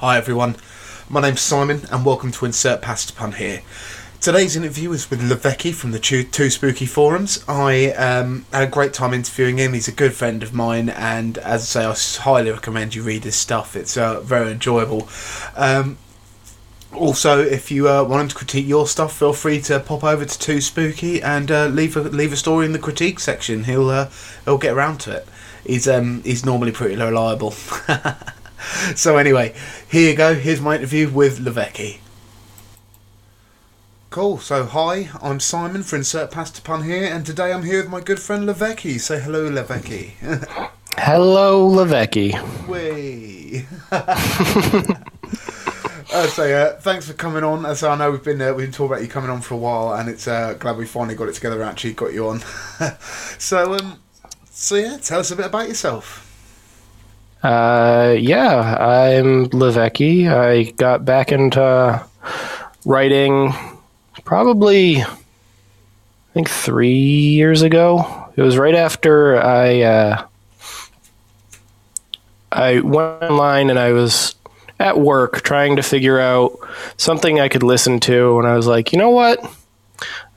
Hi everyone, my name's Simon and welcome to Insert Pasta Pun here. Today's interview is with Lavecki from the Too, Too Spooky Forums. I um, had a great time interviewing him. He's a good friend of mine, and as I say, I highly recommend you read his stuff. It's uh, very enjoyable. Um, also, if you uh, want him to critique your stuff, feel free to pop over to Too Spooky and uh, leave a leave a story in the critique section. He'll uh, he'll get around to it. He's um he's normally pretty reliable. so anyway, here you go. Here's my interview with Lavecki. Cool. So hi, I'm Simon for Insert Past to Pun here, and today I'm here with my good friend Lavecki. Say hello, Lavecki. Hello, Lavecki. Way. Uh, so uh, thanks for coming on. As I know we've been uh, we've been talking about you coming on for a while, and it's uh, glad we finally got it together. and Actually, got you on. so um, so yeah, tell us a bit about yourself. Uh, yeah, I'm Lavecki. I got back into writing probably, I think, three years ago. It was right after I uh, I went online and I was at work trying to figure out something I could listen to, and I was like, you know what?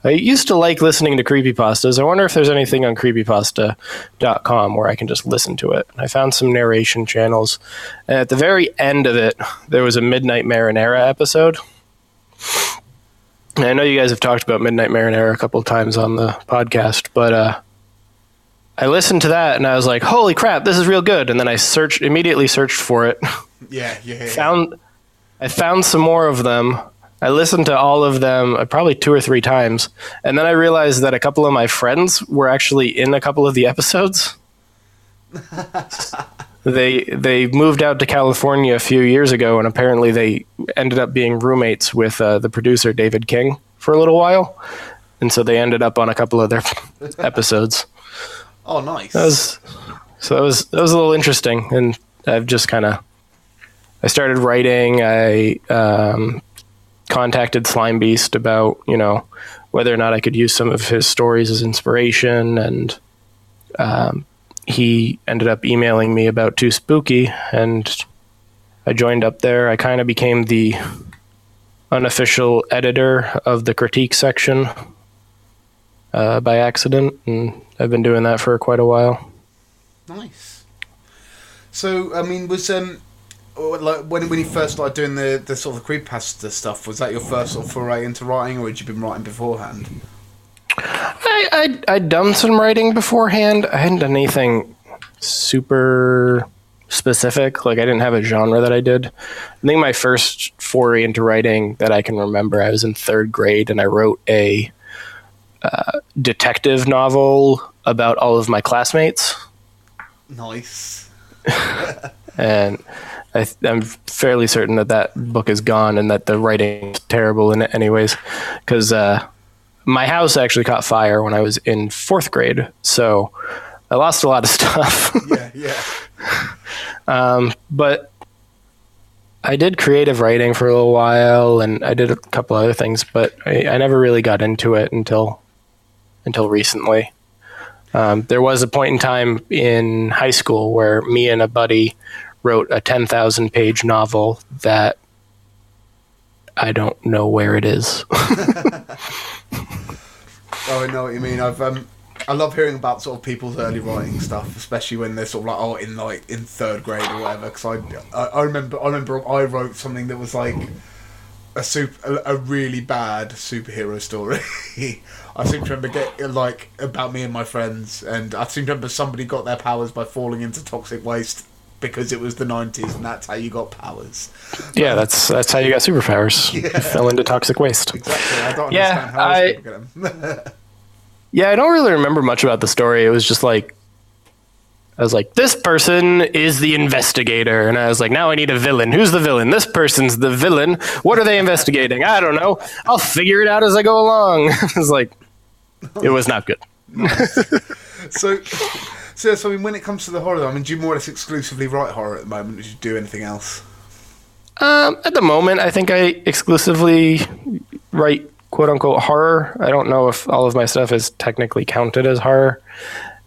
I used to like listening to creepypastas. I wonder if there's anything on creepypasta.com where I can just listen to it. I found some narration channels. And at the very end of it, there was a Midnight Marinara episode. And I know you guys have talked about Midnight Marinara a couple of times on the podcast, but uh, I listened to that and I was like, "Holy crap, this is real good!" And then I searched immediately searched for it. Yeah, yeah, yeah. found I found some more of them. I listened to all of them uh, probably two or three times, and then I realized that a couple of my friends were actually in a couple of the episodes. they they moved out to California a few years ago, and apparently they ended up being roommates with uh, the producer David King for a little while, and so they ended up on a couple of their episodes. Oh, nice. That was so that was that was a little interesting, and I've just kind of I started writing. I um, contacted Slime Beast about you know whether or not I could use some of his stories as inspiration, and um, he ended up emailing me about Too Spooky, and I joined up there. I kind of became the unofficial editor of the critique section uh, by accident, and I've been doing that for quite a while. Nice. So, I mean, was um, like when when you first started doing the the sort of creepypasta stuff, was that your first sort of foray into writing, or had you been writing beforehand? I, I'd, I'd done some writing beforehand. I hadn't done anything super specific. Like I didn't have a genre that I did. I think my first foray into writing that I can remember, I was in third grade and I wrote a uh, detective novel about all of my classmates. Nice. and I, am fairly certain that that book is gone and that the writing is terrible in it, anyways. Because uh, my house actually caught fire when I was in fourth grade, so I lost a lot of stuff. yeah, yeah. Um, but I did creative writing for a little while, and I did a couple other things, but I, I never really got into it until until recently. Um, there was a point in time in high school where me and a buddy wrote a 10,000 page novel that I don't know where it is. oh, I know what you mean. I've um, I love hearing about sort of people's early writing stuff, especially when they're sort of like oh in like in third grade or whatever. Because I, I I remember I remember I wrote something that was like a super a, a really bad superhero story. I seem to remember get like about me and my friends, and I seem to remember somebody got their powers by falling into toxic waste because it was the nineties, and that's how you got powers. Yeah, that's that's how you got superpowers. Yeah. You fell into toxic waste. Exactly. I don't yeah, understand how I, people get them. yeah, I don't really remember much about the story. It was just like I was like, this person is the investigator. And I was like, now I need a villain. Who's the villain? This person's the villain. What are they investigating? I don't know. I'll figure it out as I go along. I was like, it was not good. so, so, so I mean, when it comes to the horror, I mean, do you more or less exclusively write horror at the moment? Or Do you do anything else? Um, at the moment, I think I exclusively write quote unquote horror. I don't know if all of my stuff is technically counted as horror.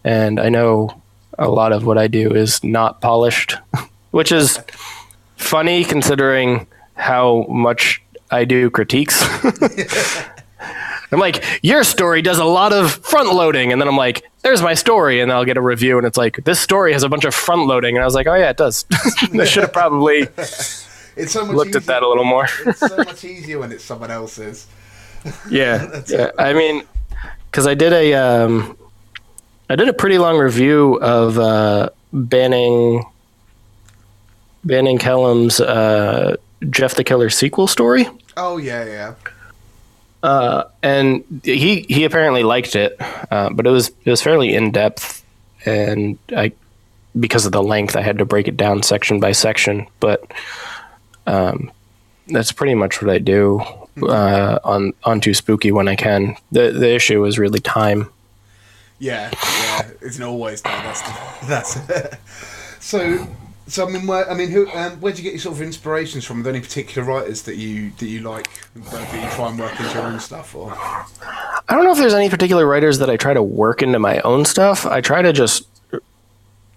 And I know a lot of what I do is not polished, which is funny considering how much I do critiques. I'm like, your story does a lot of front loading, and then I'm like, there's my story, and I'll get a review, and it's like, this story has a bunch of front loading, and I was like, oh yeah, it does. I should have probably It's so much looked easier. at that a little more. it's so much easier when it's someone else's. yeah, yeah. I mean, because I did a, um, I did a pretty long review of uh, banning, banning Kellum's uh, Jeff the Killer sequel story. Oh yeah, yeah. Uh, and he he apparently liked it, uh, but it was it was fairly in depth, and I because of the length, I had to break it down section by section. But um, that's pretty much what I do uh, on on Too Spooky when I can. the The issue is really time. Yeah, yeah, it's always though. That's the, that's so. So I mean, where I mean, who? Um, where do you get your sort of inspirations from? Are there any particular writers that you that you like that you try and work into your own stuff? Or I don't know if there's any particular writers that I try to work into my own stuff. I try to just,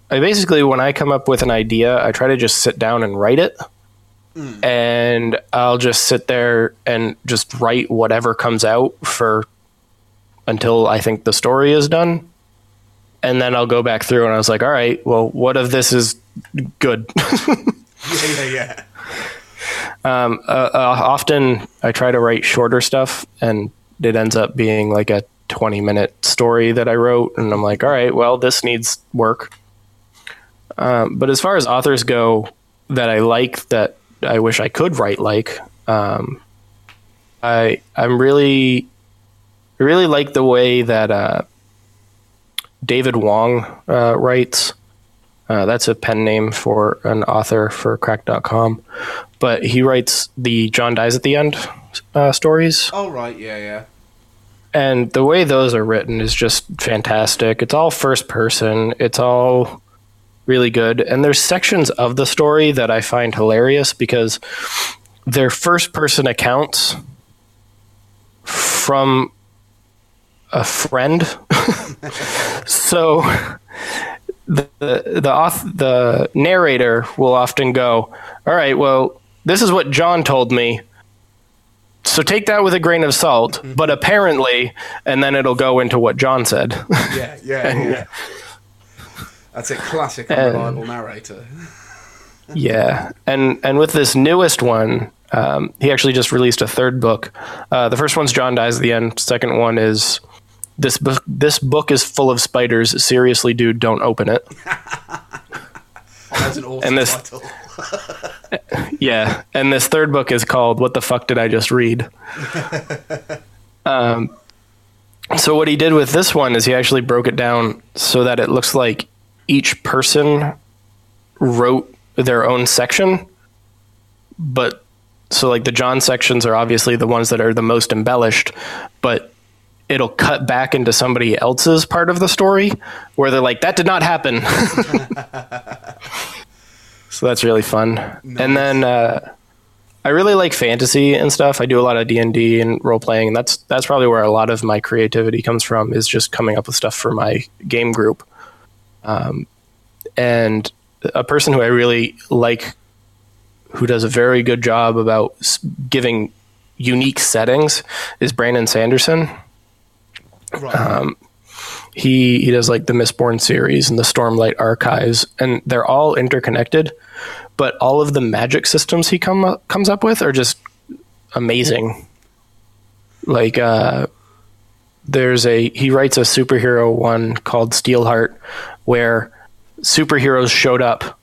I basically, when I come up with an idea, I try to just sit down and write it. And I'll just sit there and just write whatever comes out for until I think the story is done. And then I'll go back through and I was like, all right, well, what if this is good? yeah, yeah, yeah. um, uh, uh, often I try to write shorter stuff, and it ends up being like a 20 minute story that I wrote. And I'm like, all right, well, this needs work. Um, but as far as authors go that I like, that I wish I could write like, um, I I'm really I really like the way that uh, David Wong uh, writes. Uh, that's a pen name for an author for cracked.com. But he writes the John Dies at the End uh, stories. Oh right, yeah, yeah. And the way those are written is just fantastic. It's all first person, it's all really good. And there's sections of the story that I find hilarious because they're first person accounts from a friend. so the the auth- the narrator will often go, "All right, well, this is what John told me." So take that with a grain of salt, but apparently, and then it'll go into what John said. Yeah, yeah, yeah. That's a classic unreliable narrator. yeah, and and with this newest one, um, he actually just released a third book. Uh, the first one's John dies at the end. Second one is this book. This book is full of spiders. Seriously, dude, don't open it. That's an awesome And this-. Yeah, and this third book is called "What the fuck did I just read?" um, so what he did with this one is he actually broke it down so that it looks like each person wrote their own section, but so like the John sections are obviously the ones that are the most embellished, but it'll cut back into somebody else's part of the story where they're like, "That did not happen." so that's really fun. And then uh, I really like fantasy and stuff. I do a lot of D and D and role playing, and that's that's probably where a lot of my creativity comes from. Is just coming up with stuff for my game group. Um, and a person who I really like, who does a very good job about giving unique settings, is Brandon Sanderson. Right. Um, he he does like the Mistborn series and the Stormlight archives, and they're all interconnected. But all of the magic systems he come up, comes up with are just amazing. Like uh, there's a he writes a superhero one called Steelheart, where superheroes showed up,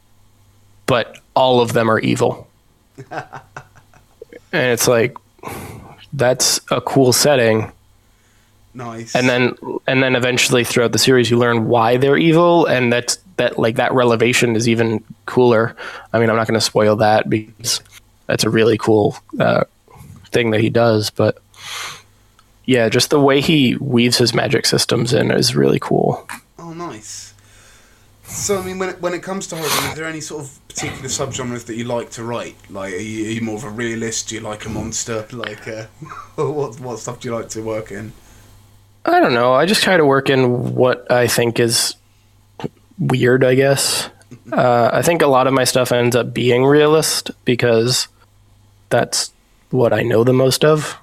but all of them are evil, and it's like that's a cool setting nice. and then and then eventually throughout the series you learn why they're evil and that's that like that revelation is even cooler i mean i'm not going to spoil that because that's a really cool uh, thing that he does but yeah just the way he weaves his magic systems in is really cool Oh, nice. So, I mean, when it, when it comes to horror, is there any sort of particular subgenres that you like to write? Like, are you, are you more of a realist? Do you like a monster? Like, uh, what what stuff do you like to work in? I don't know i just try to work in what i think is weird i guess Uh, I think a lot of my stuff ends up being realist because that's what I know the most of.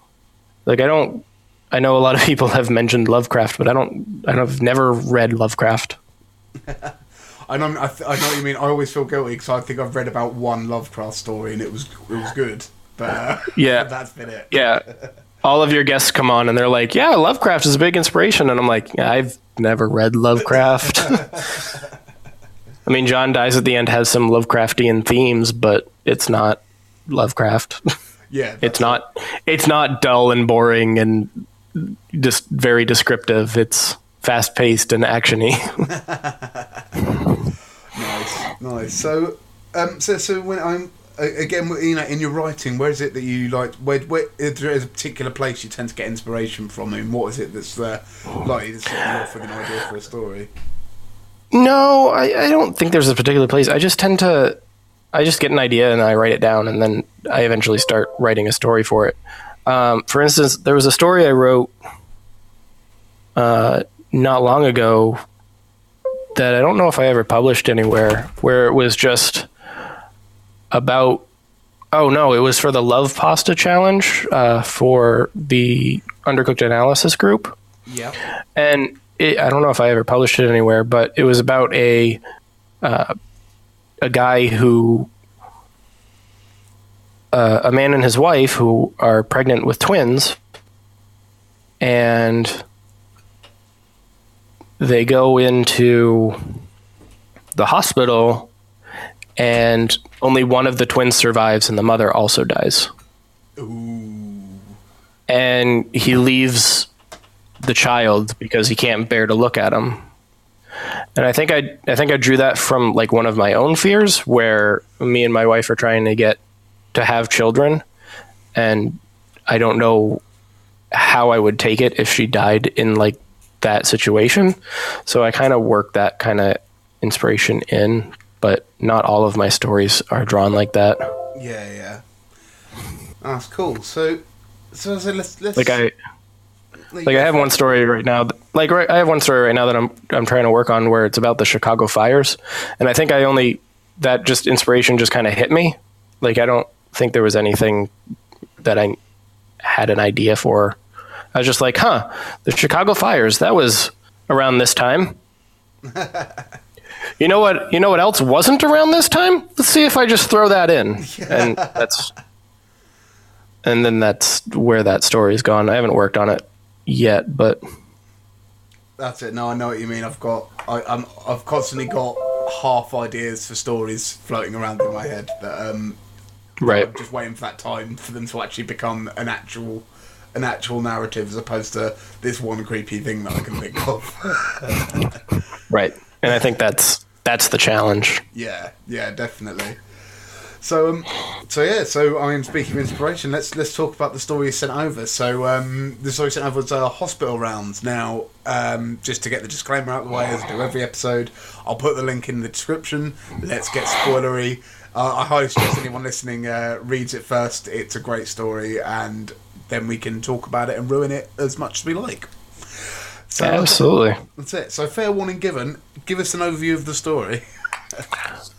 Like I don't, I know a lot of people have mentioned Lovecraft, but I don't, I've never read Lovecraft. I know, I, th- I know what you mean. I always feel guilty because I think I've read about one Lovecraft story and it was it was good, but uh, Yeah. that's been it. Yeah. All of your guests come on and they're like, "Yeah, Lovecraft is a big inspiration," and I'm like, yeah, "I've never read Lovecraft." I mean, John dies at the end has some Lovecraftian themes, but it's not Lovecraft. Yeah, it's not. It's not dull and boring and just very descriptive. It's fast paced and actiony. nice, nice. So, um, so so when I'm again, you know, in your writing, where is it that you like? Where, where is there a particular place you tend to get inspiration from, and what is it that's uh, likely to set you off with an idea for a story? No, I, I don't think there's a particular place. I just tend to, I just get an idea and I write it down, and then I eventually start writing a story for it. Um, for instance, there was a story I wrote uh, not long ago that I don't know if I ever published anywhere, where it was just about. Oh no, it was for the Love Pasta Challenge uh, for the Undercooked Analysis Group Yeah. and it, I don't know if I ever published it anywhere, but it was about a uh, a guy who uh, a man and his wife who are pregnant with twins, and they go into the hospital, and only one of the twins survives, and the mother also dies. Ooh. And he leaves the child because he can't bear to look at him. And I think I I think I drew that from like one of my own fears where me and my wife are trying to get to have children and I don't know how I would take it if she died in like that situation. So I kind of work that kind of inspiration in, but not all of my stories are drawn like that. Yeah, yeah. That's cool. So, so, so let's let's Like I like I have one story right now. th- Like right, I have one story right now that I'm I'm trying to work on where it's about the Chicago fires, and I think I only that just inspiration just kind of hit me. Like I don't think there was anything that I had an idea for. I was just like, huh, the Chicago fires. That was around this time. you know what? You know what else wasn't around this time? Let's see if I just throw that in, and that's. And then that's where that story's gone. I haven't worked on it yet, but That's it. No, I know what you mean. I've got, I, I'm, I've constantly got half ideas for stories floating around in my head that um, right. I'm just waiting for that time for them to actually become an actual, an actual narrative as opposed to this one creepy thing that I can think of. Right. And I think that's that's the challenge. yeah, yeah, definitely. So, um, so yeah, so I mean, speaking of inspiration, let's let's talk about the story you sent over. So, um, the story sent over was uh, hospital rounds. Now, um, just to get the disclaimer out of the way, as I do every episode, I'll put the link in the description. Let's get spoilery. Uh, I highly suggest anyone listening uh, reads it first. It's a great story, and then we can talk about it and ruin it as much as we like. So Absolutely. that's it. So, fair warning given. Give us an overview of the story.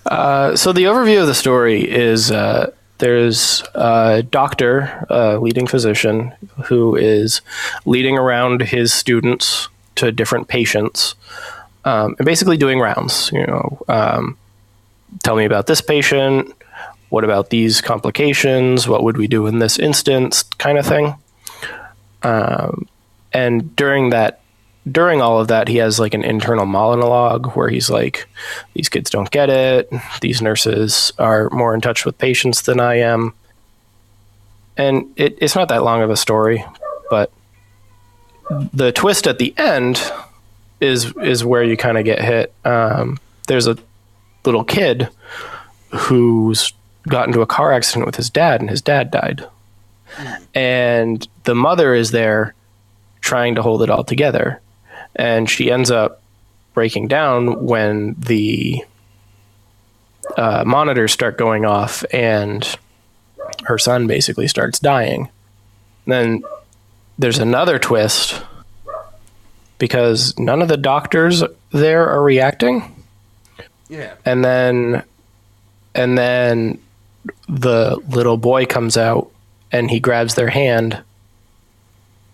Uh, so the overview of the story is uh, there's a doctor, a leading physician, who is leading around his students to different patients, um, and basically doing rounds. You know, um, tell me about this patient. What about these complications? What would we do in this instance? Kind of thing. Um, and during that during all of that, he has like an internal monologue where he's like, These kids don't get it. These nurses are more in touch with patients than I am. And it, it's not that long of a story, but the twist at the end is is where you kind of get hit. Um, there's a little kid who's got into a car accident with his dad, and his dad died. And the mother is there trying to hold it all together and she ends up breaking down when the uh, monitors start going off and her son basically starts dying. then there's another twist because none of the doctors there are reacting. Yeah. and then and then the little boy comes out and he grabs their hand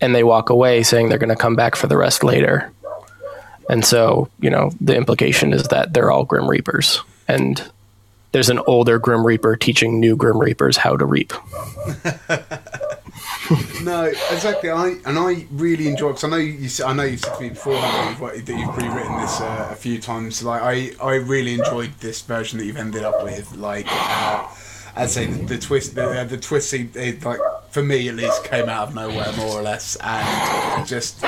and they walk away saying they're going to come back for the rest later and so you know the implication is that they're all grim reapers and there's an older grim reaper teaching new grim reapers how to reap No, exactly. I and I really enjoy because I know you. I know you've said to me beforehand that you've, you've rewritten this uh, a few times. Like I, I really enjoyed this version that you've ended up with. Like, uh, I'd say the, the twist, the, uh, the twist, it, like for me at least, came out of nowhere more or less, and just.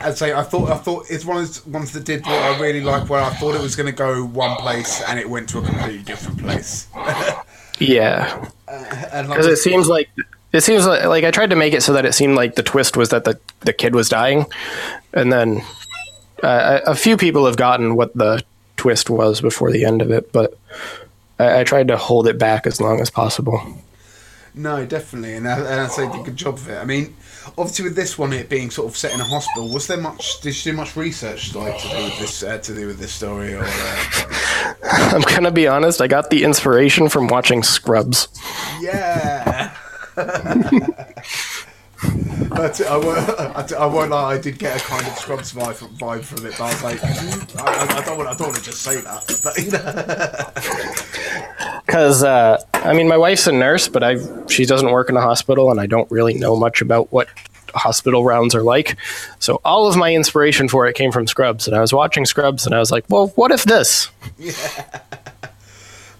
I'd say I thought I thought it's one of those ones that did what I really like, where I thought it was going to go one place and it went to a completely different place. yeah like, because it seems like it seems like, like I tried to make it so that it seemed like the twist was that the the kid was dying, and then uh, a few people have gotten what the twist was before the end of it, but I, I tried to hold it back as long as possible. No, definitely, and I, and I say did a good job of it. I mean, obviously with this one, it being sort of set in a hospital, was there much? Did you do much research like to do with this uh, to do with this story? Or uh, I'm gonna be honest, I got the inspiration from watching Scrubs. yeah. That's it. I won't, I, I won't lie. I did get a kind of Scrubs vibe from, vibe from it, but I was like, mm, I, I, I don't want. I don't want to just say that. But, you know. Because uh, I mean, my wife's a nurse, but I she doesn't work in a hospital, and I don't really know much about what hospital rounds are like. So all of my inspiration for it came from Scrubs, and I was watching Scrubs, and I was like, well, what if this?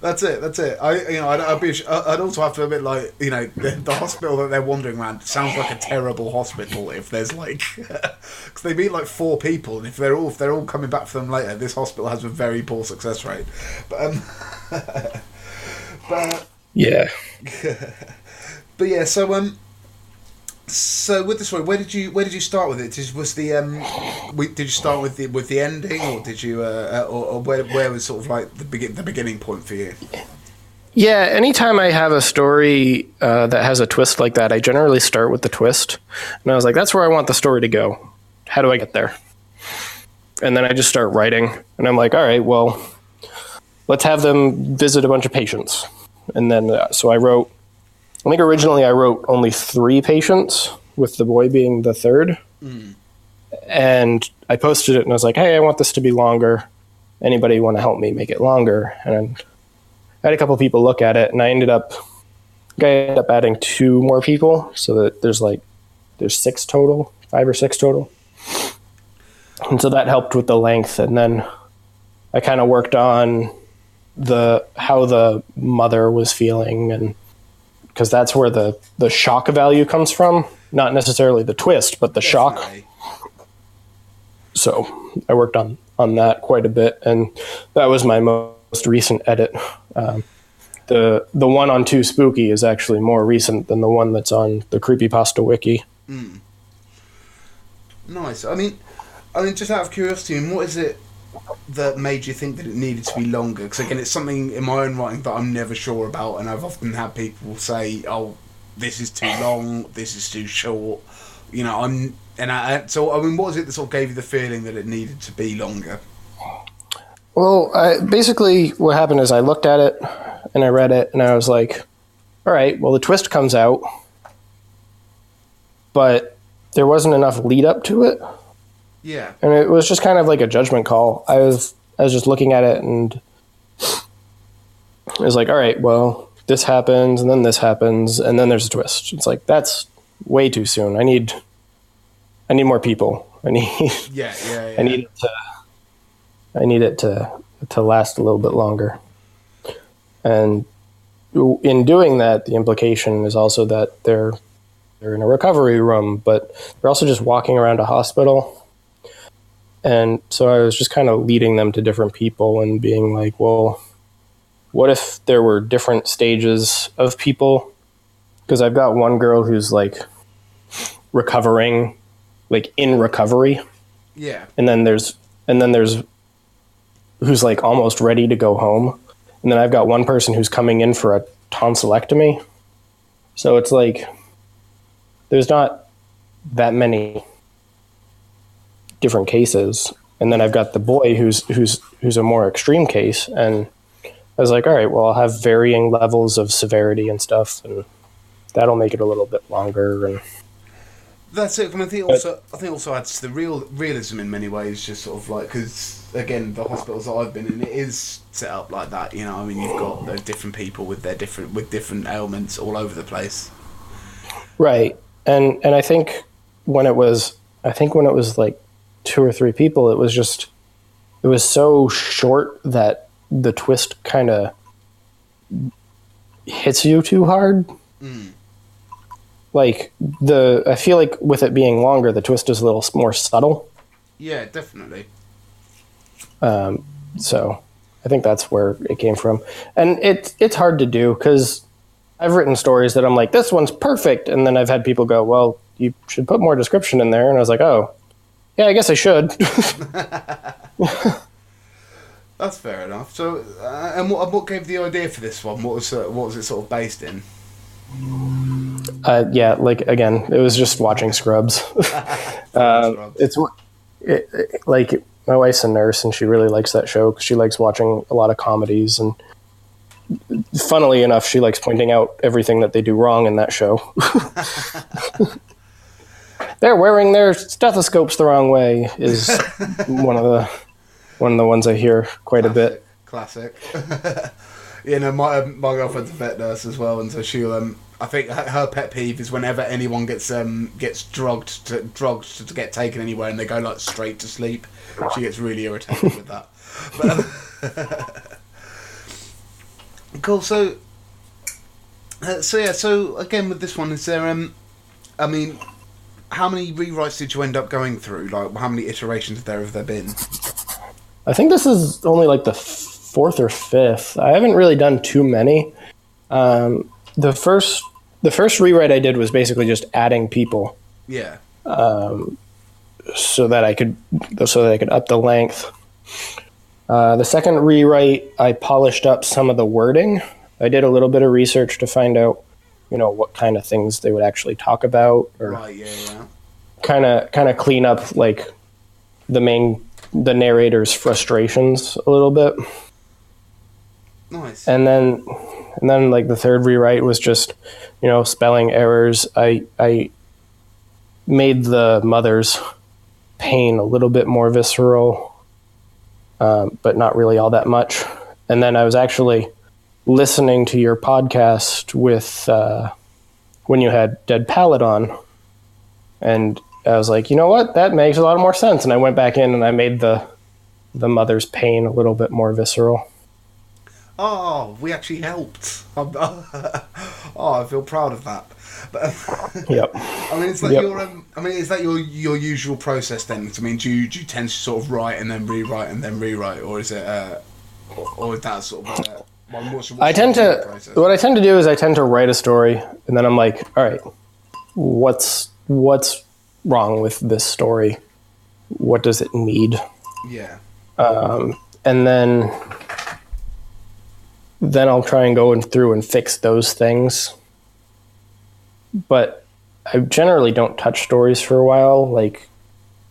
That's it. That's it. I, you know, I'd, I'd be. I'd also have to admit, like, you know, the, the hospital that they're wandering around sounds like a terrible hospital. If there's like, because they meet like four people, and if they're all if they're all coming back for them later, this hospital has a very poor success rate. But um, but Yeah. but yeah. So um, so with the story, where did you where did you start with it? Did, was the um, did you start with the with the ending, or did you uh, or, or where where was sort of like the begin the beginning point for you? Yeah, anytime I have a story uh, that has a twist like that, I generally start with the twist. And I was like, that's where I want the story to go. How do I get there? And then I just start writing. And I'm like, all right, well, let's have them visit a bunch of patients. And then, uh, so I wrote, I think originally I wrote only three patients, with the boy being the third. And I posted it and I was like, hey, I want this to be longer. Anybody want to help me make it longer? And I had a couple people look at it, and I ended up, I ended up adding two more people, so that there's like, there's six total, five or six total, and so that helped with the length. And then I kind of worked on the how the mother was feeling, and because that's where the the shock value comes from, not necessarily the twist, but the shock so I worked on on that quite a bit, and that was my most recent edit. Um, the the one on Too Spooky is actually more recent than the one that's on the Creepypasta wiki. Nice. I mean, I mean, just out of curiosity, what is it that made you think that it needed to be longer? Because again, it's something in my own writing that I'm never sure about, and I've often had people say, "Oh, this is too long. This is too short." You know, I'm, and I. So, I mean, what was it that sort of gave you the feeling that it needed to be longer? Well, I, basically, what happened is I looked at it and I read it, and I was like, "All right, well, the twist comes out, but there wasn't enough lead up to it." Yeah. and it was just kind of like a judgment call. I was I was just looking at it and it was like, all right, well, this happens and then this happens and then there's a twist. It's like that's way too soon. I need I need more people. I need Yeah. Yeah. yeah. I need it to I need it to to last a little bit longer. And in doing that, the implication is also that they're they're in a recovery room, but they're also just walking around a hospital. And so I was just kind of leading them to different people and being like, well, what if there were different stages of people? Because I've got one girl who's like recovering, like in recovery, yeah. and then there's and then there's who's like almost ready to go home, and then I've got one person who's coming in for a tonsillectomy. So it's like there's not that many different cases and then I've got the boy who's who's who's a more extreme case, and I was like, all right, well, I'll have varying levels of severity and stuff, and that'll make it a little bit longer. And That's it. I, mean, I think also I think also adds to the real realism in many ways. Just sort of like because again, the hospitals that I've been in, it is set up like that. You know, I mean, you've got those different people with their different with different ailments all over the place. right, and and I think when it was, I think when it was like two or three people, it was just it was so short that the twist kind of hits you too hard. Like the, I feel like with it being longer, the twist is a little more subtle. Yeah, definitely. Um, so I think that's where it came from, and it's it's hard to do because I've written stories that I'm like, this one's perfect, and then I've had people go, well, you should put more description in there, and I was like, oh, yeah, I guess I should. That's fair enough. So, uh, and what what gave the idea for this one? What was uh, what was it sort of based in? uh, yeah, like again, it was just watching Scrubs. uh, Scrubs. it's it, it- like my wife's a nurse, and she really likes that show because she likes watching a lot of comedies and. Funnily enough, she likes pointing out everything that they do wrong in that show. They're wearing their stethoscopes the wrong way is one of the one of the ones I hear quite a bit. Classic. you know, my um, my girlfriend's a vet nurse as well, and so she'll. Um, I think her her pet peeve is whenever anyone gets um gets drugged to drugged to, to get taken anywhere, and they go like straight to sleep. She gets really irritated with that. But, um, cool. So. Uh, so yeah. So again, with this one, is there um, I mean, how many rewrites did you end up going through? Like, how many iterations there have there been? I think this is only like the fourth or fifth. I haven't really done too many. Um, the first the first rewrite I did was basically just adding people Yeah. so that I could so that I could up the length. Uh, the second rewrite, I polished up some of the wording. I did a little bit of research to find out, you know, what kind of things they would actually talk about, or Right. Yeah. Yeah. kind of kind of clean up like the main the narrator's frustrations a little bit. Nice. and then and then like the third rewrite was just you know spelling errors i i made the mother's pain a little bit more visceral um, but not really all that much and then i was actually listening to your podcast with uh, when you had dead palette on and i was like you know what that makes a lot more sense and i went back in and i made the the mother's pain a little bit more visceral Oh, we actually helped. Oh, I feel proud of that. But yep I mean, is that Yep. your? Um, I mean, is that your your usual process then? I mean, do you, do you tend to sort of write and then rewrite and then rewrite, or is it, uh, or, or is that sort of? Uh, one, what's, what's I tend to process? what I tend to do is I tend to write a story and then I'm like, all right, what's what's wrong with this story? What does it need? Yeah. Um, and then then I'll try and go in through and fix those things. But I generally don't touch stories for a while. Like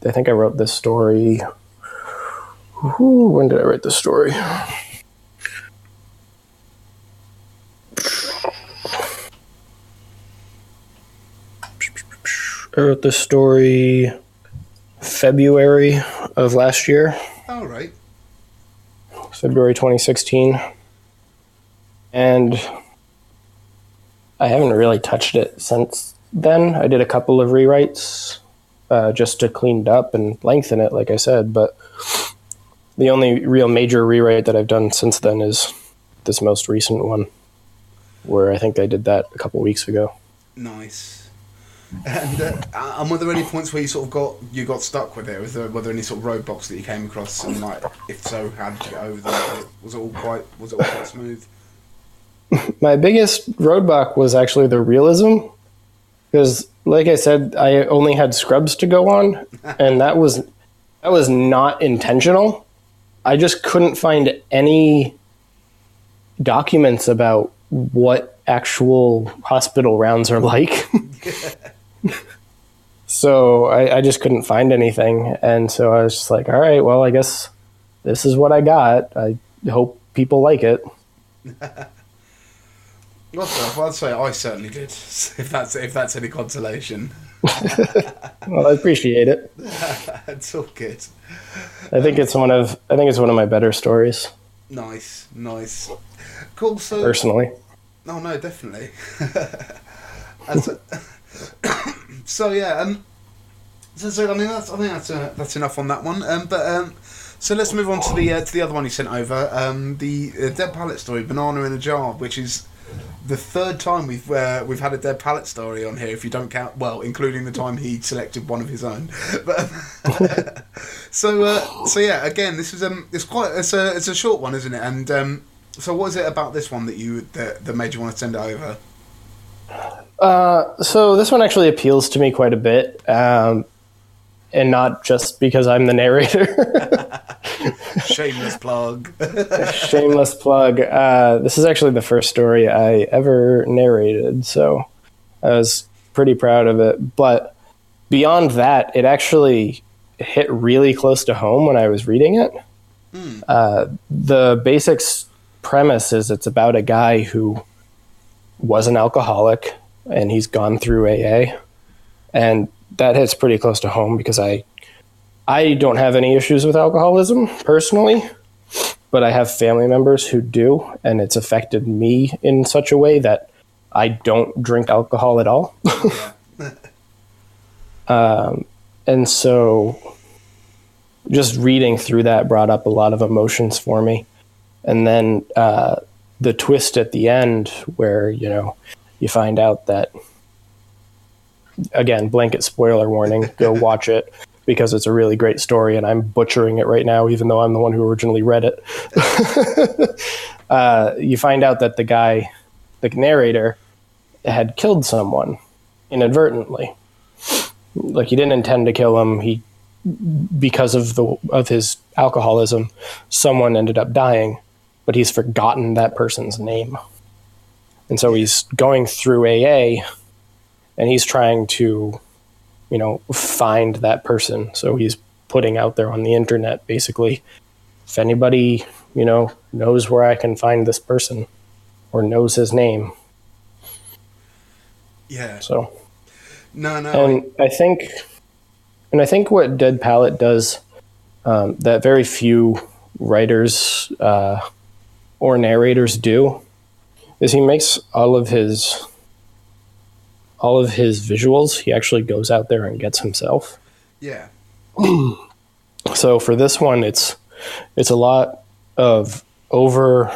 I think I wrote this story. Whew, when did I write this story? I wrote this story February of last year, All right. February 2016. And I haven't really touched it since then. I did a couple of rewrites uh, just to clean it up and lengthen it, like I said. But the only real major rewrite that I've done since then is this most recent one, where I think I did that a couple weeks ago. Nice. And, uh, and were there any points where you sort of got you got stuck with it? Was there were there any sort of roadblocks that you came across? And like, if so, how did you get over them? Was it all quite was it all quite smooth? my biggest roadblock was actually the realism because like i said i only had scrubs to go on and that was that was not intentional i just couldn't find any documents about what actual hospital rounds are like so I, I just couldn't find anything, and so I was just like, all right, well, I guess this is what I got. I hope people like it. Well, so I'd say I certainly did. If that's if that's any consolation, Well, I appreciate it. it's all good. I think it's one of I think it's one of my better stories Nice, nice, cool. So, personally. oh no, definitely. So, yeah, um, so, so I mean that's I think that's uh, that's enough on that one. Um, but um, so let's move on to the uh, to the other one you sent over. Um, the uh, dead palette story, banana in a jar, which is the third time we've uh, we've had a dead palette story on here. If you don't count, well, including the time he selected one of his own. But so uh, so yeah, again, this is um, it's quite it's a it's a short one, isn't it? And um, so what is it about this one that you that, that made you want to send it over? Uh, so this one actually appeals to me quite a bit, um, and not just because I'm the narrator. Shameless plug. Shameless plug. Uh, this is actually the first story I ever narrated, so I was pretty proud of it. But beyond that, it actually hit really close to home when I was reading it. Uh, the basic premise is it's about a guy who was an alcoholic and he's gone through AA, and that hits pretty close to home because I I don't have any issues with alcoholism personally, but I have family members who do, and it's affected me in such a way that I don't drink alcohol at all. um, and so just reading through that brought up a lot of emotions for me. And then uh, the twist at the end, where, you know, you find out that, again, blanket spoiler warning, go watch it because it's a really great story and I'm butchering it right now, even though I'm the one who originally read it. uh, you find out that the guy, the narrator, had killed someone inadvertently. Like he didn't intend to kill him. He, because of the of his alcoholism, someone ended up dying, but he's forgotten that person's name, and so he's going through AA, and he's trying to you know, find that person. So he's putting out there on the internet basically, if anybody, you know, knows where I can find this person or knows his name. Yeah. So, No, no. and I think, and I think what Dead Palette does um, that very few writers uh, or narrators do is he makes all of his all of his visuals he actually goes out there and gets himself yeah. so for this one it's it's a lot of over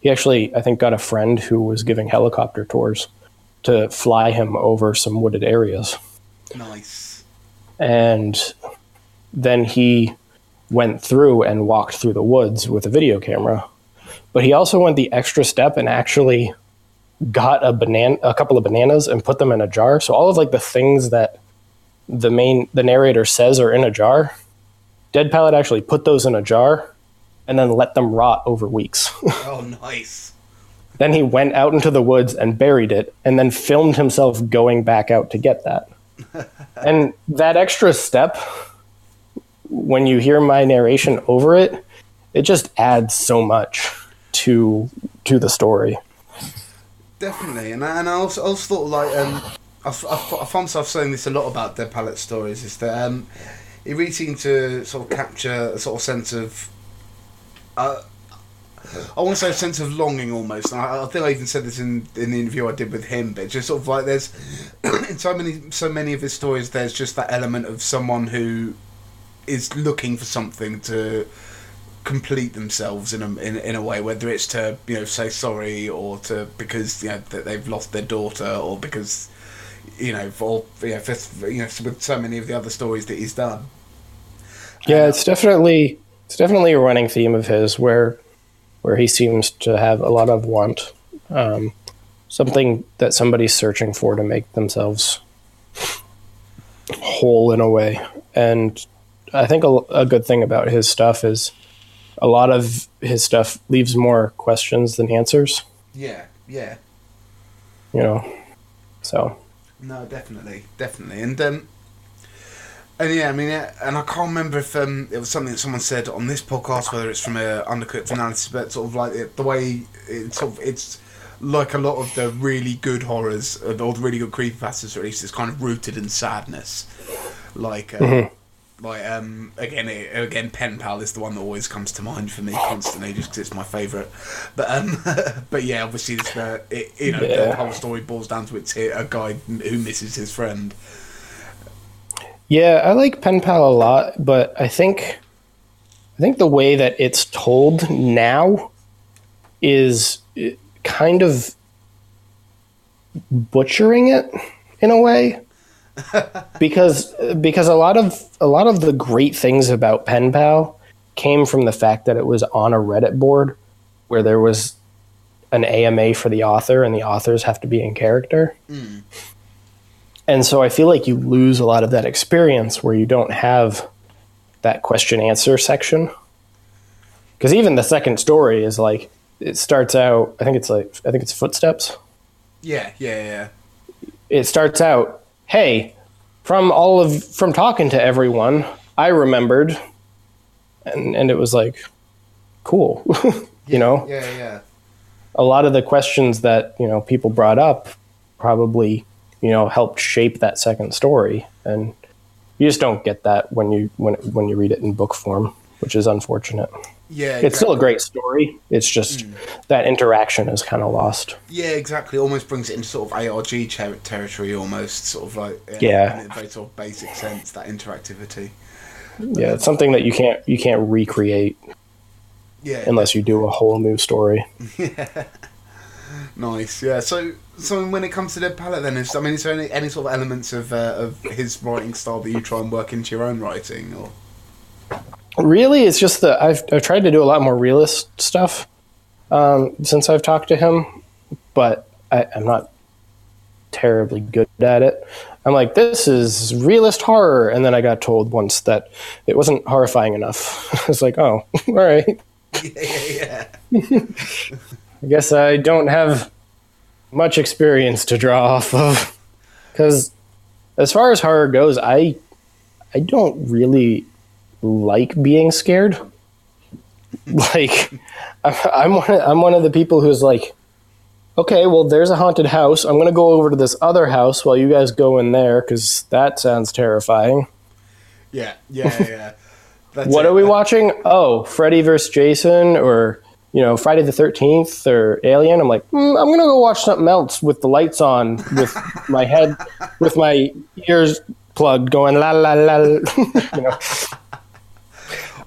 he actually i think got a friend who was giving helicopter tours to fly him over some wooded areas Nice. and then he went through and walked through the woods with a video camera but he also went the extra step and actually got a banana a couple of bananas and put them in a jar. So all of like the things that the main the narrator says are in a jar dead palette actually put those in a jar and then let them rot over weeks. Oh, nice. then he went out into the woods and buried it and then filmed himself going back out to get that. And that extra step when you hear my narration over it it just adds so much to to the story Definitely, and I, and I also, also thought like um, I've, I've, I found myself saying this a lot about Dead Palette stories is that um, it really seemed to sort of capture a sort of sense of. Uh, I want to say a sense of longing almost. And I, I think I even said this in, in the interview I did with him, but just sort of like there's in so many so many of his stories, there's just that element of someone who is looking for something to complete themselves in a in, in a way, whether it's to you know say sorry or to because you know that they've lost their daughter or because you know for you know, for, you know with so many of the other stories that he's done. yeah it's definitely it's definitely a running theme of his where where he seems to have a lot of want um, something that somebody's searching for to make themselves whole in a way and i think a, a good thing about his stuff is a lot of his stuff leaves more questions than answers Yeah, yeah. you know so No, definitely, definitely, and um, And yeah, I mean, and I can't remember if um, it was something that someone said on this podcast, whether it's from a undercooked analysis, but sort of like it, the way it's sort of it's like a lot of the really good horrors, or the really good creepypastas, or at least it's kind of rooted in sadness. Like, uh, Mm-hmm. Like um, again, it, again, Pen Pal is the one that always comes to mind for me constantly, just because it's my favourite. But um, but yeah, obviously, this, uh, it, you know, the whole story boils down to it's a guy who misses his friend. Yeah, I like Pen Pal a lot, but I think I think the way that it's told now is uh, kind of butchering it in a way. Because because a lot of a lot of the great things about Pen Pal came from the fact that it was on a Reddit board where there was an AMA for the author and the authors have to be in character. Hmm. And so I feel like you lose a lot of that experience where you don't have that question answer section. Because even the second story is like, it starts out, I think it's like, I think it's footsteps. Yeah, yeah, yeah. It starts out, hey, from all of, from talking to everyone, I remembered. And, and it was like, cool. you know? Yeah, yeah. a lot of the questions that you know people brought up probably you know helped shape that second story and you just don't get that when you when when you read it in book form which is unfortunate Yeah, it's still a great story it's just that interaction is kind of lost Yeah, exactly. Almost brings it into sort of ARG ter- territory, almost sort of like uh, Yeah. in a very sort of basic sense that interactivity. yeah it's something that you can't you can't recreate Yeah, unless you do a whole new story yeah. nice. Yeah. So, so when it comes to the palette, then is I mean, is there any, any sort of elements of uh, of his writing style that you try and work into your own writing, or really it's just that I've, I've tried to do a lot more realist stuff um, since i've talked to him but I, i'm not terribly good at it. I'm like this is realist horror and then i got told once that it wasn't horrifying enough. I was like oh all right. Yeah, yeah, i guess i don't have much experience to draw off of because as far as horror goes i i don't really like being scared? Like i'm one of, i'm one of the people who's like okay well there's a haunted house. I'm going to go over to this other house while you guys go in there cuz that sounds terrifying. Yeah, yeah, yeah. That's what it. are we watching? Oh freddy vs jason or you know friday the 13th or alien. I'm like mm, i'm going to go watch something else with the lights on with my head with my ears plugged going la la la you know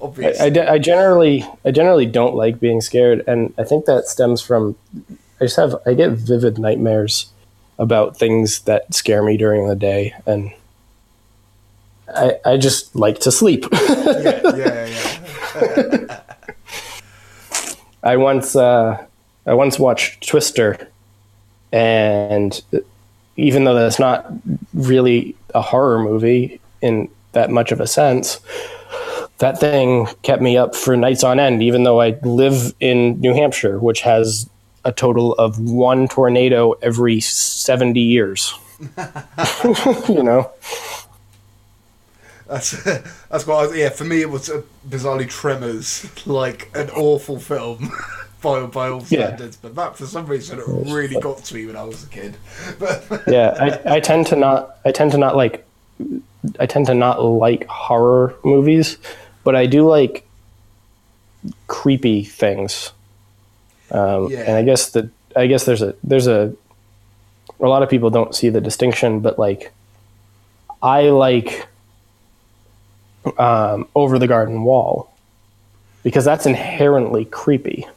Obviously. I, de- I generally I generally don't like being scared, and I think that stems from I just have I get vivid nightmares about things that scare me during the day, and I I just like to sleep. yeah, yeah, yeah. I once uh, I once watched Twister, and even though that's not really a horror movie in that much of a sense, that thing kept me up for nights on end. Even though I live in New Hampshire, which has a total of one tornado every seventy years. you know, That's that's what. I was, yeah, for me it was uh, bizarrely Tremors, like an awful film by by all Yeah. standards. But that for some reason it really got to me when I was a kid. But yeah, I, I tend to not I tend to not like I tend to not like horror movies, but I do like creepy things. Um, Yeah. And I guess that I guess there's a there's a a lot of people don't see the distinction, but like I like um, over the garden wall because that's inherently creepy.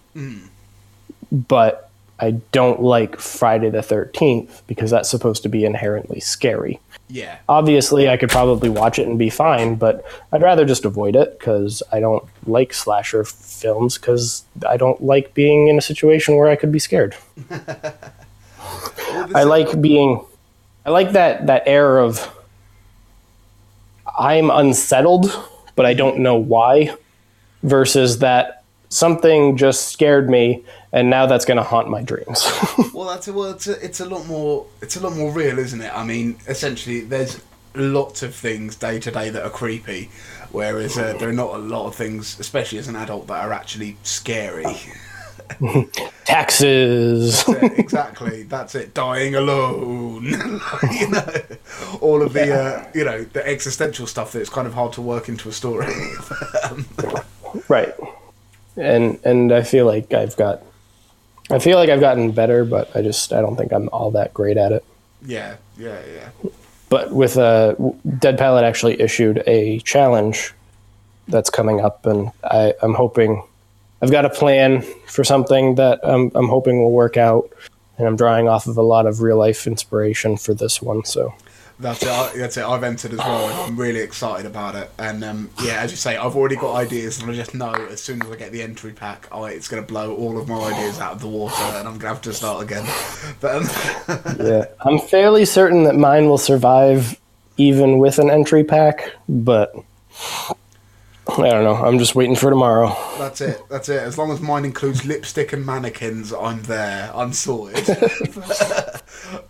But I don't like Friday the 13th because that's supposed to be inherently scary. Yeah, Obviously, I could probably watch it and be fine, but I'd rather just avoid it because I don't like slasher films because I don't like being in a situation where I could be scared. I like being, I like that that air of I'm unsettled, but I don't know why, versus that something just scared me and now that's going to haunt my dreams. Well, that's a, well, it's a, it's a lot more it's a lot more real, isn't it? I mean, essentially, there's lots of things day to day that are creepy, whereas uh, there are not a lot of things, especially as an adult, that are actually scary. Taxes. That's it, exactly. That's it. Dying alone. you know, all of the uh, you know the existential stuff that's kind of hard to work into a story. right. And and I feel like I've got I feel like I've gotten better, but I just I don't think I'm all that great at it. yeah, yeah, yeah. But with uh, Dead Palette actually issued a challenge that's coming up, and I, I'm hoping I've got a plan for something that I'm, I'm hoping will work out, and I'm drawing off of a lot of real life inspiration for this one. So That's it. I, that's it. I've entered as well, I'm really excited about it. And um, yeah, as you say, I've already got ideas, and I just know as soon as I get the entry pack, oh, it's going to blow all of my ideas out of the water, and I'm going to have to start again. But um, yeah, I'm fairly certain that mine will survive even with an entry pack, but I don't know. I'm just waiting for tomorrow. that's it. That's it. As long as mine includes lipstick and mannequins, I'm there. I'm sorted.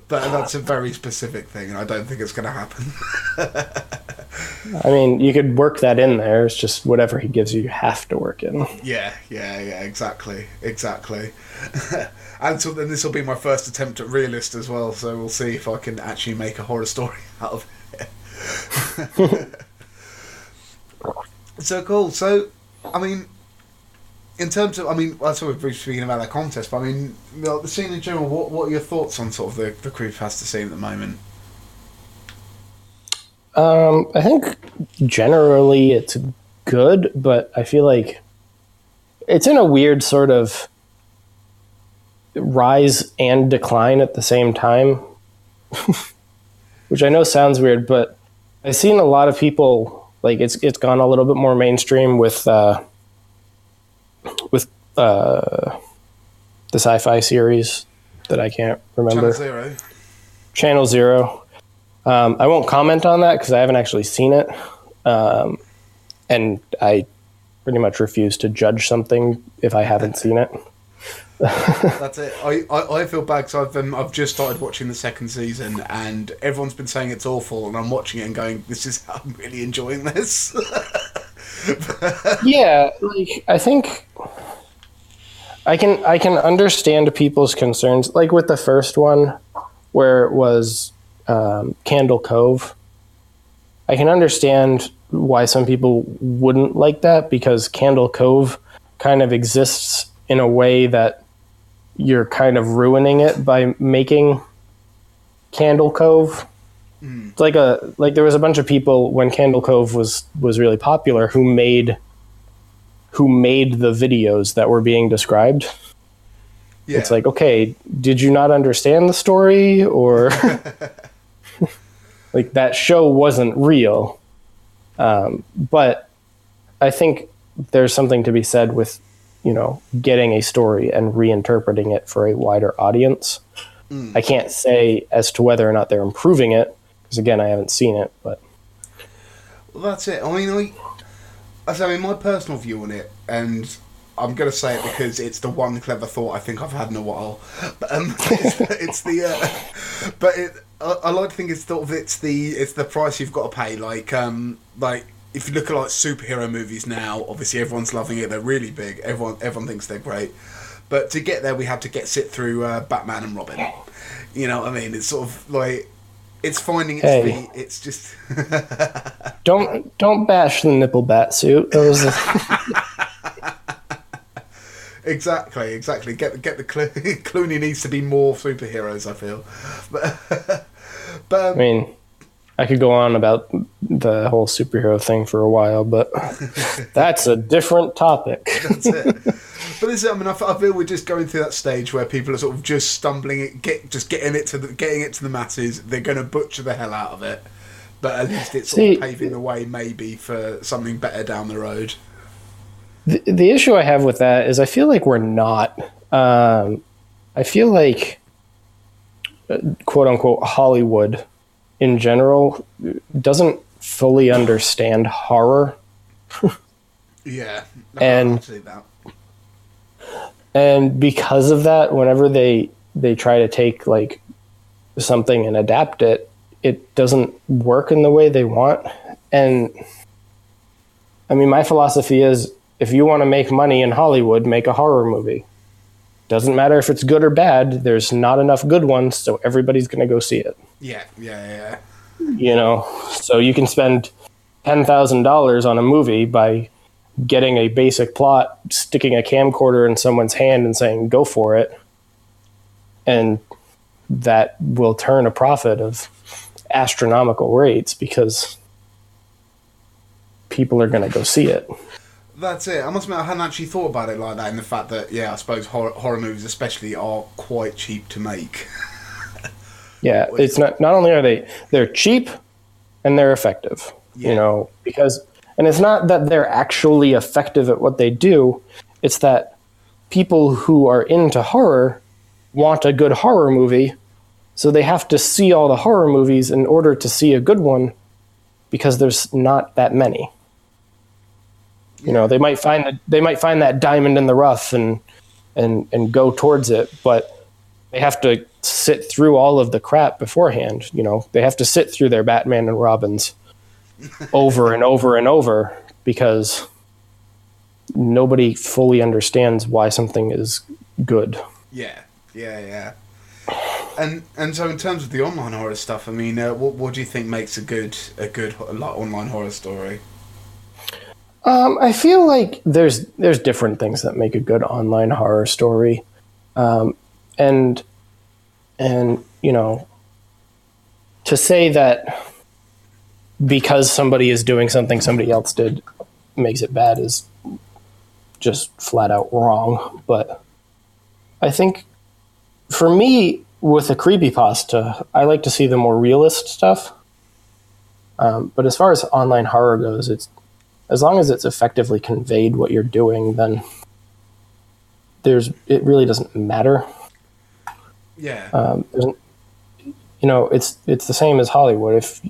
but that's a very specific thing, and I don't think it's going to happen. I mean, you could work that in there. It's just whatever he gives you, you have to work in. Yeah, yeah, yeah, exactly, exactly. and so then this will be my first attempt at realist as well, so we'll see if I can actually make a horror story out of it. so cool. So, I mean, in terms of, I mean, that's what we're speaking about that contest, but I mean, the scene in general. What What are your thoughts on sort of the the creepypasta scene at the moment? Um, I think generally it's good, but I feel like it's in a weird sort of rise and decline at the same time, which I know sounds weird, but I've seen a lot of people like it's it's gone a little bit more mainstream with uh, with uh, the sci-fi series that I can't remember. Channel Zero. Channel Zero. Um, I won't comment on that because I haven't actually seen it, um, and I pretty much refuse to judge something if I haven't seen it. That's it. I, I, I feel bad because I've um, I've just started watching the second season and everyone's been saying it's awful and I'm watching it and going, this is I'm really enjoying this. yeah, like I think I can I can understand people's concerns, like with the first one, where it was um, Candle Cove. I can understand why some people wouldn't like that because Candle Cove kind of exists in a way that you're kind of ruining it by making Candle Cove. It's like a like there was a bunch of people when Candle Cove was was really popular who made who made the videos that were being described. yeah. It's like, okay, did you not understand the story or like that show wasn't real? Um, but I think there's something to be said with, you know, getting a story and reinterpreting it for a wider audience. I can't say as to whether or not they're improving it because again, I haven't seen it, but Well, that's it. I mean, I, I mean, my personal view on it, and I'm going to say it because it's the one clever thought I think I've had in a while. But um, it's, it's the, uh, but it, I, I like to think it's sort of it's the it's the price you've got to pay. Like um, like if you look at like superhero movies now, obviously everyone's loving it. They're really big. Everyone everyone thinks they're great. But to get there, we had to get sit through uh, Batman and Robin. You know what I mean? It's sort of like it's finding its Hey. feet. It's just. don't don't bash the nipple bat suit. Exactly, exactly. Get get the Clo- Clooney needs to be more superheroes. I feel, but but I um, mean, I could go on about the whole superhero thing for a while, but that's a different topic. that's it. But this, I mean, I feel we're just going through that stage where people are sort of just stumbling, it, get just getting it to the getting it to the masses. They're going to butcher the hell out of it, but at least it's sort See- of paving the way, maybe for something better down the road. The, the issue I have with that is I feel like we're not. Um, I feel like, uh, quote unquote, Hollywood in general doesn't fully understand horror. Yeah, And- I'll see that. and because of that whenever they they try to take like something and adapt it it doesn't work in the way they want. And I mean, my philosophy is if you want to make money in Hollywood, make a horror movie. Doesn't matter if it's good or bad, there's not enough good ones, so everybody's going to go see it. Yeah, yeah, yeah. You know, so you can spend $10,000 on a movie by getting a basic plot, sticking a camcorder in someone's hand and saying, go for it. And that will turn a profit of astronomical rates because people are going to go see it. That's it. I must admit, I hadn't actually thought about it like that. In the fact that, yeah, I suppose horror, horror movies, especially, are quite cheap to make. yeah, it's not. Not only are they they're cheap, and they're effective. Yeah. You know, because and it's not that they're actually effective at what they do. It's that people who are into horror want a good horror movie, so they have to see all the horror movies in order to see a good one, because there's not that many. You know, they might find that they might find that diamond in the rough and and and go towards it, but they have to sit through all of the crap beforehand. You know, they have to sit through their Batman and Robins over and over and over because nobody fully understands why something is good. Yeah, yeah, yeah. And and so in terms of the online horror stuff, I mean, uh, what what do you think makes a good a good online horror story? Um, I feel like there's there's different things that make a good online horror story, um, and and you know, to say that because somebody is doing something somebody else did makes it bad is just flat out wrong. But I think for me, with a creepy pasta, I like to see the more realist stuff. Um, but as far as online horror goes, it's as long as it's effectively conveyed what you're doing, then there's it really doesn't matter. Yeah. Um, you know, it's it's the same as Hollywood. If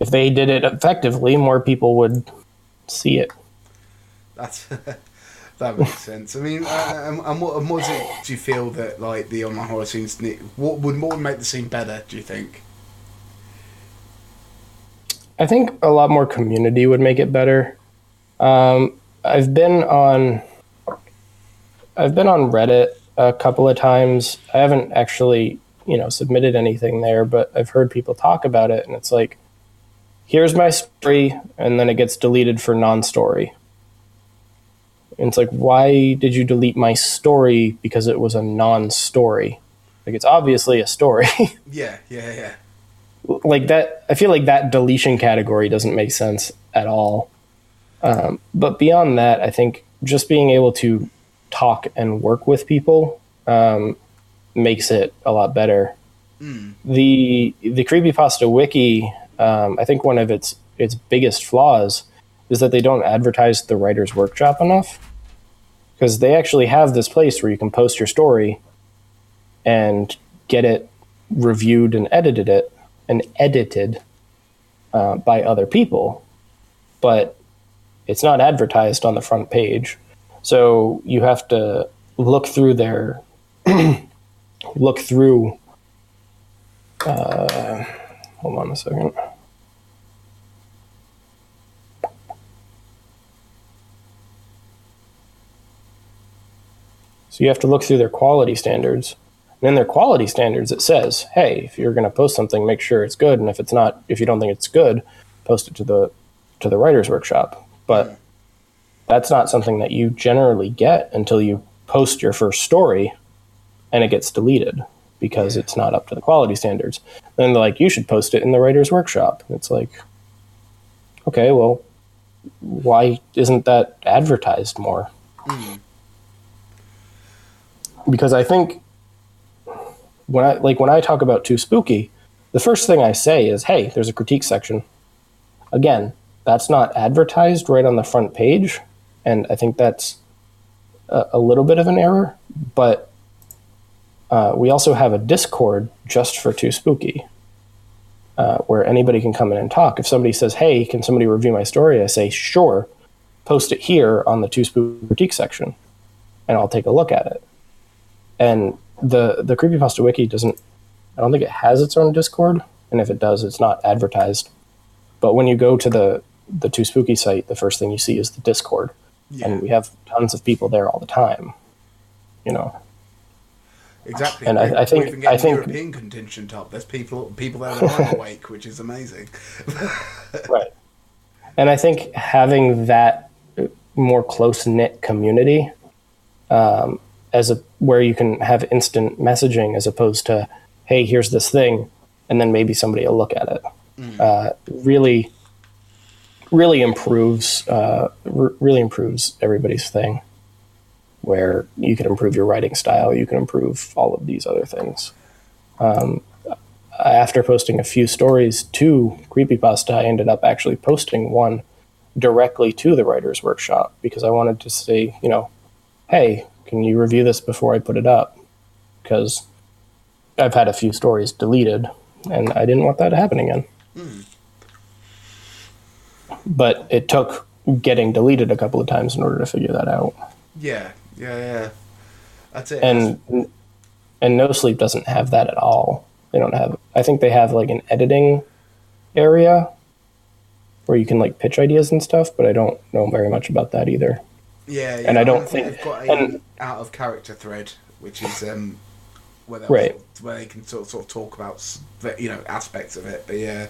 if they did it effectively, more people would see it. That's that makes sense. I mean, uh, and, and, what, and what it? Do you feel that like the online horror scenes? What would more make the scene better? Do you think? I think a lot more community would make it better. Um, I've been on I've been on Reddit a couple of times. I haven't actually, you know, submitted anything there, but I've heard people talk about it and it's like here's my story and then it gets deleted for non-story. And it's like why did you delete my story because it was a non-story? Like it's obviously a story. yeah, yeah, yeah. Like that I feel like that deletion category doesn't make sense at all. Um, but beyond that, I think just being able to talk and work with people um, makes it a lot better. Mm. The the creepypasta wiki, um, I think one of its its biggest flaws is that they don't advertise the writer's workshop enough. Because they actually have this place where you can post your story and get it reviewed and edited it and edited uh, by other people. But it's not advertised on the front page. So you have to look through their look through uh, hold on a second. So you have to look through their quality standards. And in their quality standards, it says, hey, if you're going to post something, make sure it's good. And if it's not, if you don't think it's good, post it to the to the writer's workshop. But that's not something that you generally get until you post your first story and it gets deleted because it's not up to the quality standards. Then they're like, you should post it in the writer's workshop. It's like, okay, well, why isn't that advertised more? Mm. Because I think when I like when I talk about too spooky, the first thing I say is, "Hey, there's a critique section." Again, that's not advertised right on the front page, and I think that's a, a little bit of an error. But uh, we also have a Discord just for Too Spooky, uh, where anybody can come in and talk. If somebody says, "Hey, can somebody review my story?" I say, "Sure." Post it here on the Too Spooky critique section, and I'll take a look at it. And the the creepypasta wiki doesn't. I don't think it has its own Discord. and if it does, it's not advertised. But when you go to the the Too Spooky site, the first thing you see is the Discord, Yeah. and we have tons of people there all the time. You know, Exactly. And I- I think- we even get I think- European contingent up. There's people people there that aren't awake, which is amazing. right? And I think having that more close knit community, um, as a where you can have instant messaging as opposed to, hey, here's this thing, and then maybe somebody will look at it. Uh, really, really improves uh, r- really improves everybody's thing. Where you can improve your writing style, you can improve all of these other things. Um, after posting a few stories to Creepypasta, I ended up actually posting one directly to the writer's workshop because I wanted to say, you know, hey, can you review this before I put it up? Because I've had a few stories deleted and I didn't want that to happen again. But it took getting deleted a couple of times in order to figure that out. yeah, yeah, yeah. That's it. and and no sleep doesn't have that at all they don't have i think they have like an editing area where you can like pitch ideas and stuff but i don't know very much about that either yeah, yeah, and I don't think think- they've got a and- out of character thread, which is um, where Right. sort of- where they can sort of, sort of talk about you know aspects of it. But yeah,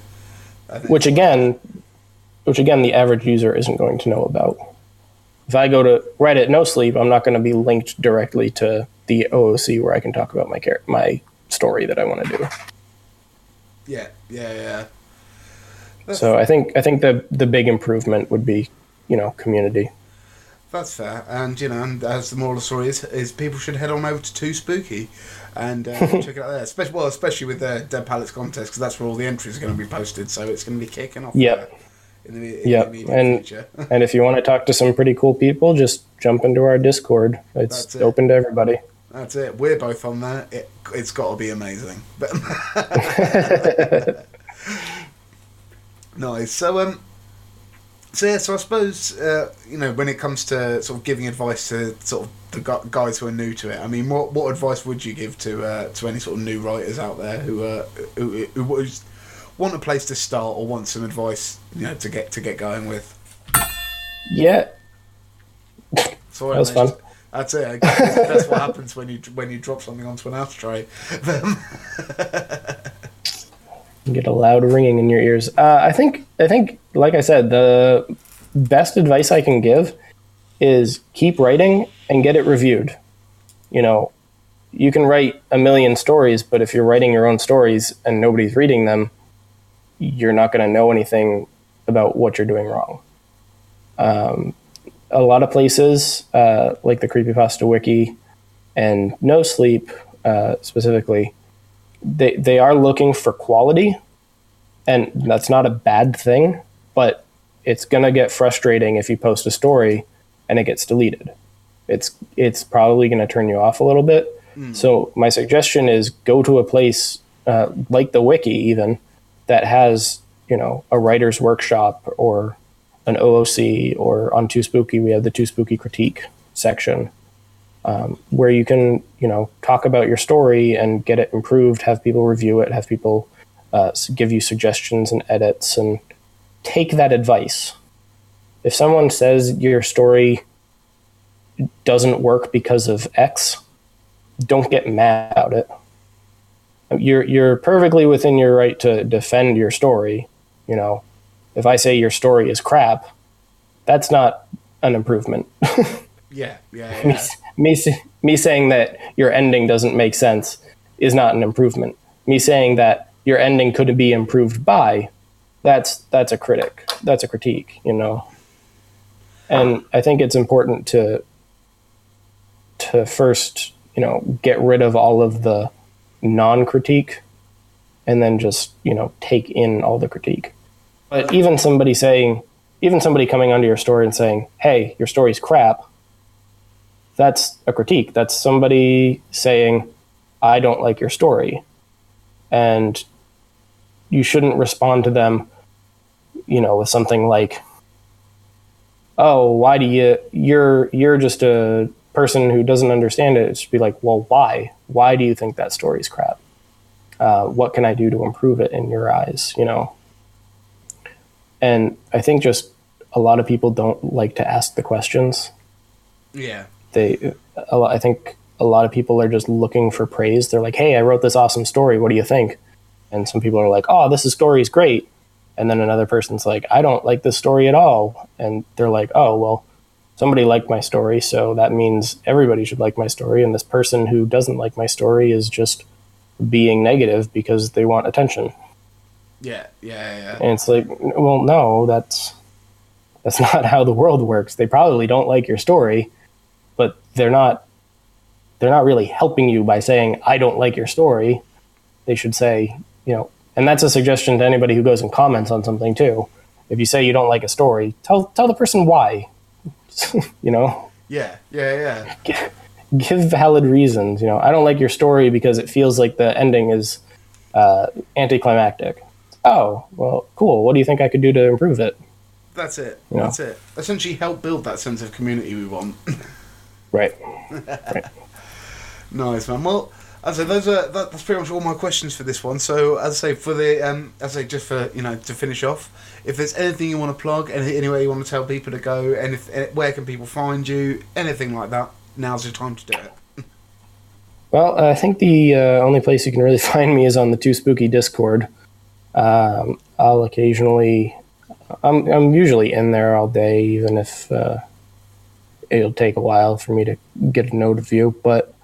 I which again which again the average user isn't going to know about if i go to reddit no sleep i'm not going to be linked directly to the ooc where i can talk about my my story that i want to do yeah, yeah, yeah. so i think i think the the big improvement would be you know community That's fair, and you know, and as the moral of the story is, is people should head on over to Too Spooky and uh, check it out there. Especially, well, especially with the Dead Palette's contest because that's where all the entries are going to be posted. So it's going to be kicking off. Yep. there In the, in Yep, the immediate and- future. And if you want to talk to some pretty cool people, just jump into our Discord. It's That's it. open to everybody. That's it. We're both on there. It, it's got to be amazing. Nice. So um, so yeah. So I suppose uh, you know when it comes to sort of giving advice to sort of the guys who are new to it. I mean, what what advice would you give to uh, to any sort of new writers out there who are who, who would want a place to start or want some advice, you know, to get to get going with? Yeah, Sorry, That was fun. That's it. That's what happens when you when you drop something onto an ashtray. you get a loud ringing in your ears. Uh, I think, I think, like I said, the best advice I can give is keep writing and get it reviewed. You know, you can write a million stories, but if you're writing your own stories and nobody's reading them, you're not going to know anything about what you're doing wrong. Um, a lot of places, uh, like the Creepypasta Wiki and No Sleep uh, specifically, they, they are looking for quality, and that's not a bad thing, but it's going to get frustrating if you post a story and it gets deleted. It's, it's probably going to turn you off a little bit. So, my suggestion is go to a place uh, like the Wiki, even that has, you know, a writer's workshop or an OOC, or on Too Spooky, we have the Too Spooky critique section um, where you can, you know, talk about your story and get it improved, have people review it, have people uh, give you suggestions and edits, and take that advice. If someone says your story doesn't work because of X, don't get mad about it. You're you're perfectly within your right to defend your story. You know, if I say your story is crap, that's not an improvement. yeah, yeah, me, yeah. me, s- me saying that your ending doesn't make sense is not an improvement. Me saying that your ending could be improved by, that's that's a critic. That's a critique, you know. And I think it's important to to first, you know, get rid of all of the non-critique and then just, you know, take in all the critique. But even somebody saying even somebody coming onto your story and saying, "Hey, your story's crap." that's a critique. That's somebody saying, I don't like your story. And you shouldn't respond to them, you know, with something like, Oh, why do you you're you're just a person who doesn't understand it. It should be like, well, why? Why do you think that story's crap? uh, what can I do to improve it in your eyes? You know, and I think just a lot of people don't like to ask the questions. Yeah. They, a lot, I think a lot of people are just looking for praise. They're like, "Hey, I wrote this awesome story. What do you think?" And some people are like, "Oh, this story is great," and then another person's like, "I don't like this story at all," and they're like, "Oh, well." Somebody liked my story, so that means everybody should like my story. And this person who doesn't like my story is just being negative because they want attention. Yeah, yeah, yeah. And it's like, well, no, that's that's not how the world works. They probably don't like your story, but they're not they're not really helping you by saying I don't like your story. They should say, you know, and that's a suggestion to anybody who goes and comments on something too. If you say you don't like a story, tell tell the person why. you know, Yeah, yeah, yeah. give valid reasons. You know, I don't like your story because it feels like the ending is uh, anticlimactic. Oh, well, cool. What do you think I could do to improve it? That's it. Yeah. That's it. Essentially, help build that sense of community we want. Right. nice, man. Well, as I say, those are that, that's pretty much all my questions for this one. So, as I say, for the um, as I say, just for you know to finish off, if there's anything you want to plug, any anywhere you want to tell people to go, and if eh, where can people find you, anything like that, now's the time to do it. Well, I think the uh, only place you can really find me is on the Too Spooky Discord. Um, I'll occasionally, I'm, I'm usually in there all day, even if uh, it'll take a while for me to get a note of you. But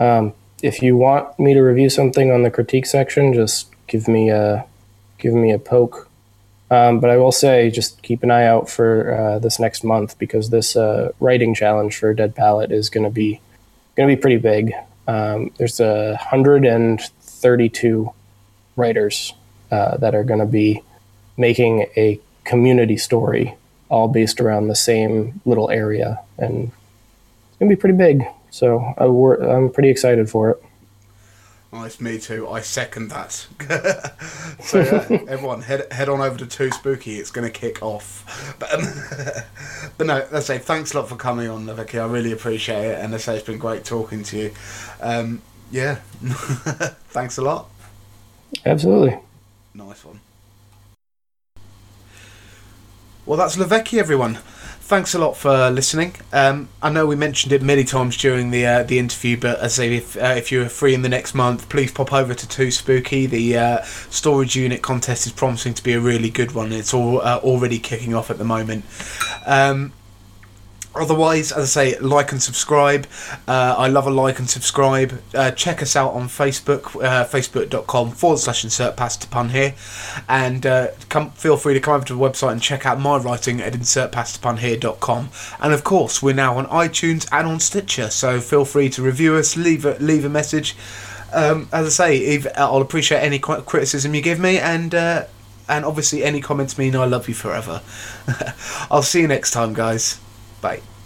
um, if you want me to review something on the critique section, just give me a give me a poke. Um, but I will say, just keep an eye out for uh, this next month because this uh, writing challenge for Dead Palette is going to be going to be pretty big. Um, there's a hundred and thirty-two writers uh, that are going to be making a community story, all based around the same little area, and it's going to be pretty big. So I'm pretty excited for it. Nice, me too. I second that. so yeah, everyone head head on over to Too Spooky. It's going to kick off. But, um, but no, let's say thanks a lot for coming on, Vicky. I really appreciate it, and I say it's been great talking to you. Um, yeah, thanks a lot. Absolutely. Nice one. Well, that's Lavecki, everyone. Thanks a lot for listening. Um, I know we mentioned it many times during the uh, the interview, but as I say, if uh, if you're free in the next month, please pop over to Too Spooky. The uh, storage unit contest is promising to be a really good one. It's all uh, already kicking off at the moment. Um, Otherwise, as I say, like and subscribe. Uh, I love a like and subscribe. Uh, check us out on Facebook, uh, facebook.com forward slash insert pasta pun here. And uh, come, feel free to come over to the website and check out my writing at insertpastapun And of course, we're now on iTunes and on Stitcher, so feel free to review us, leave a, leave a message. Um, as I say, if, I'll appreciate any criticism you give me, and uh, and obviously any comments mean I love you forever. I'll see you next time, guys. Bye.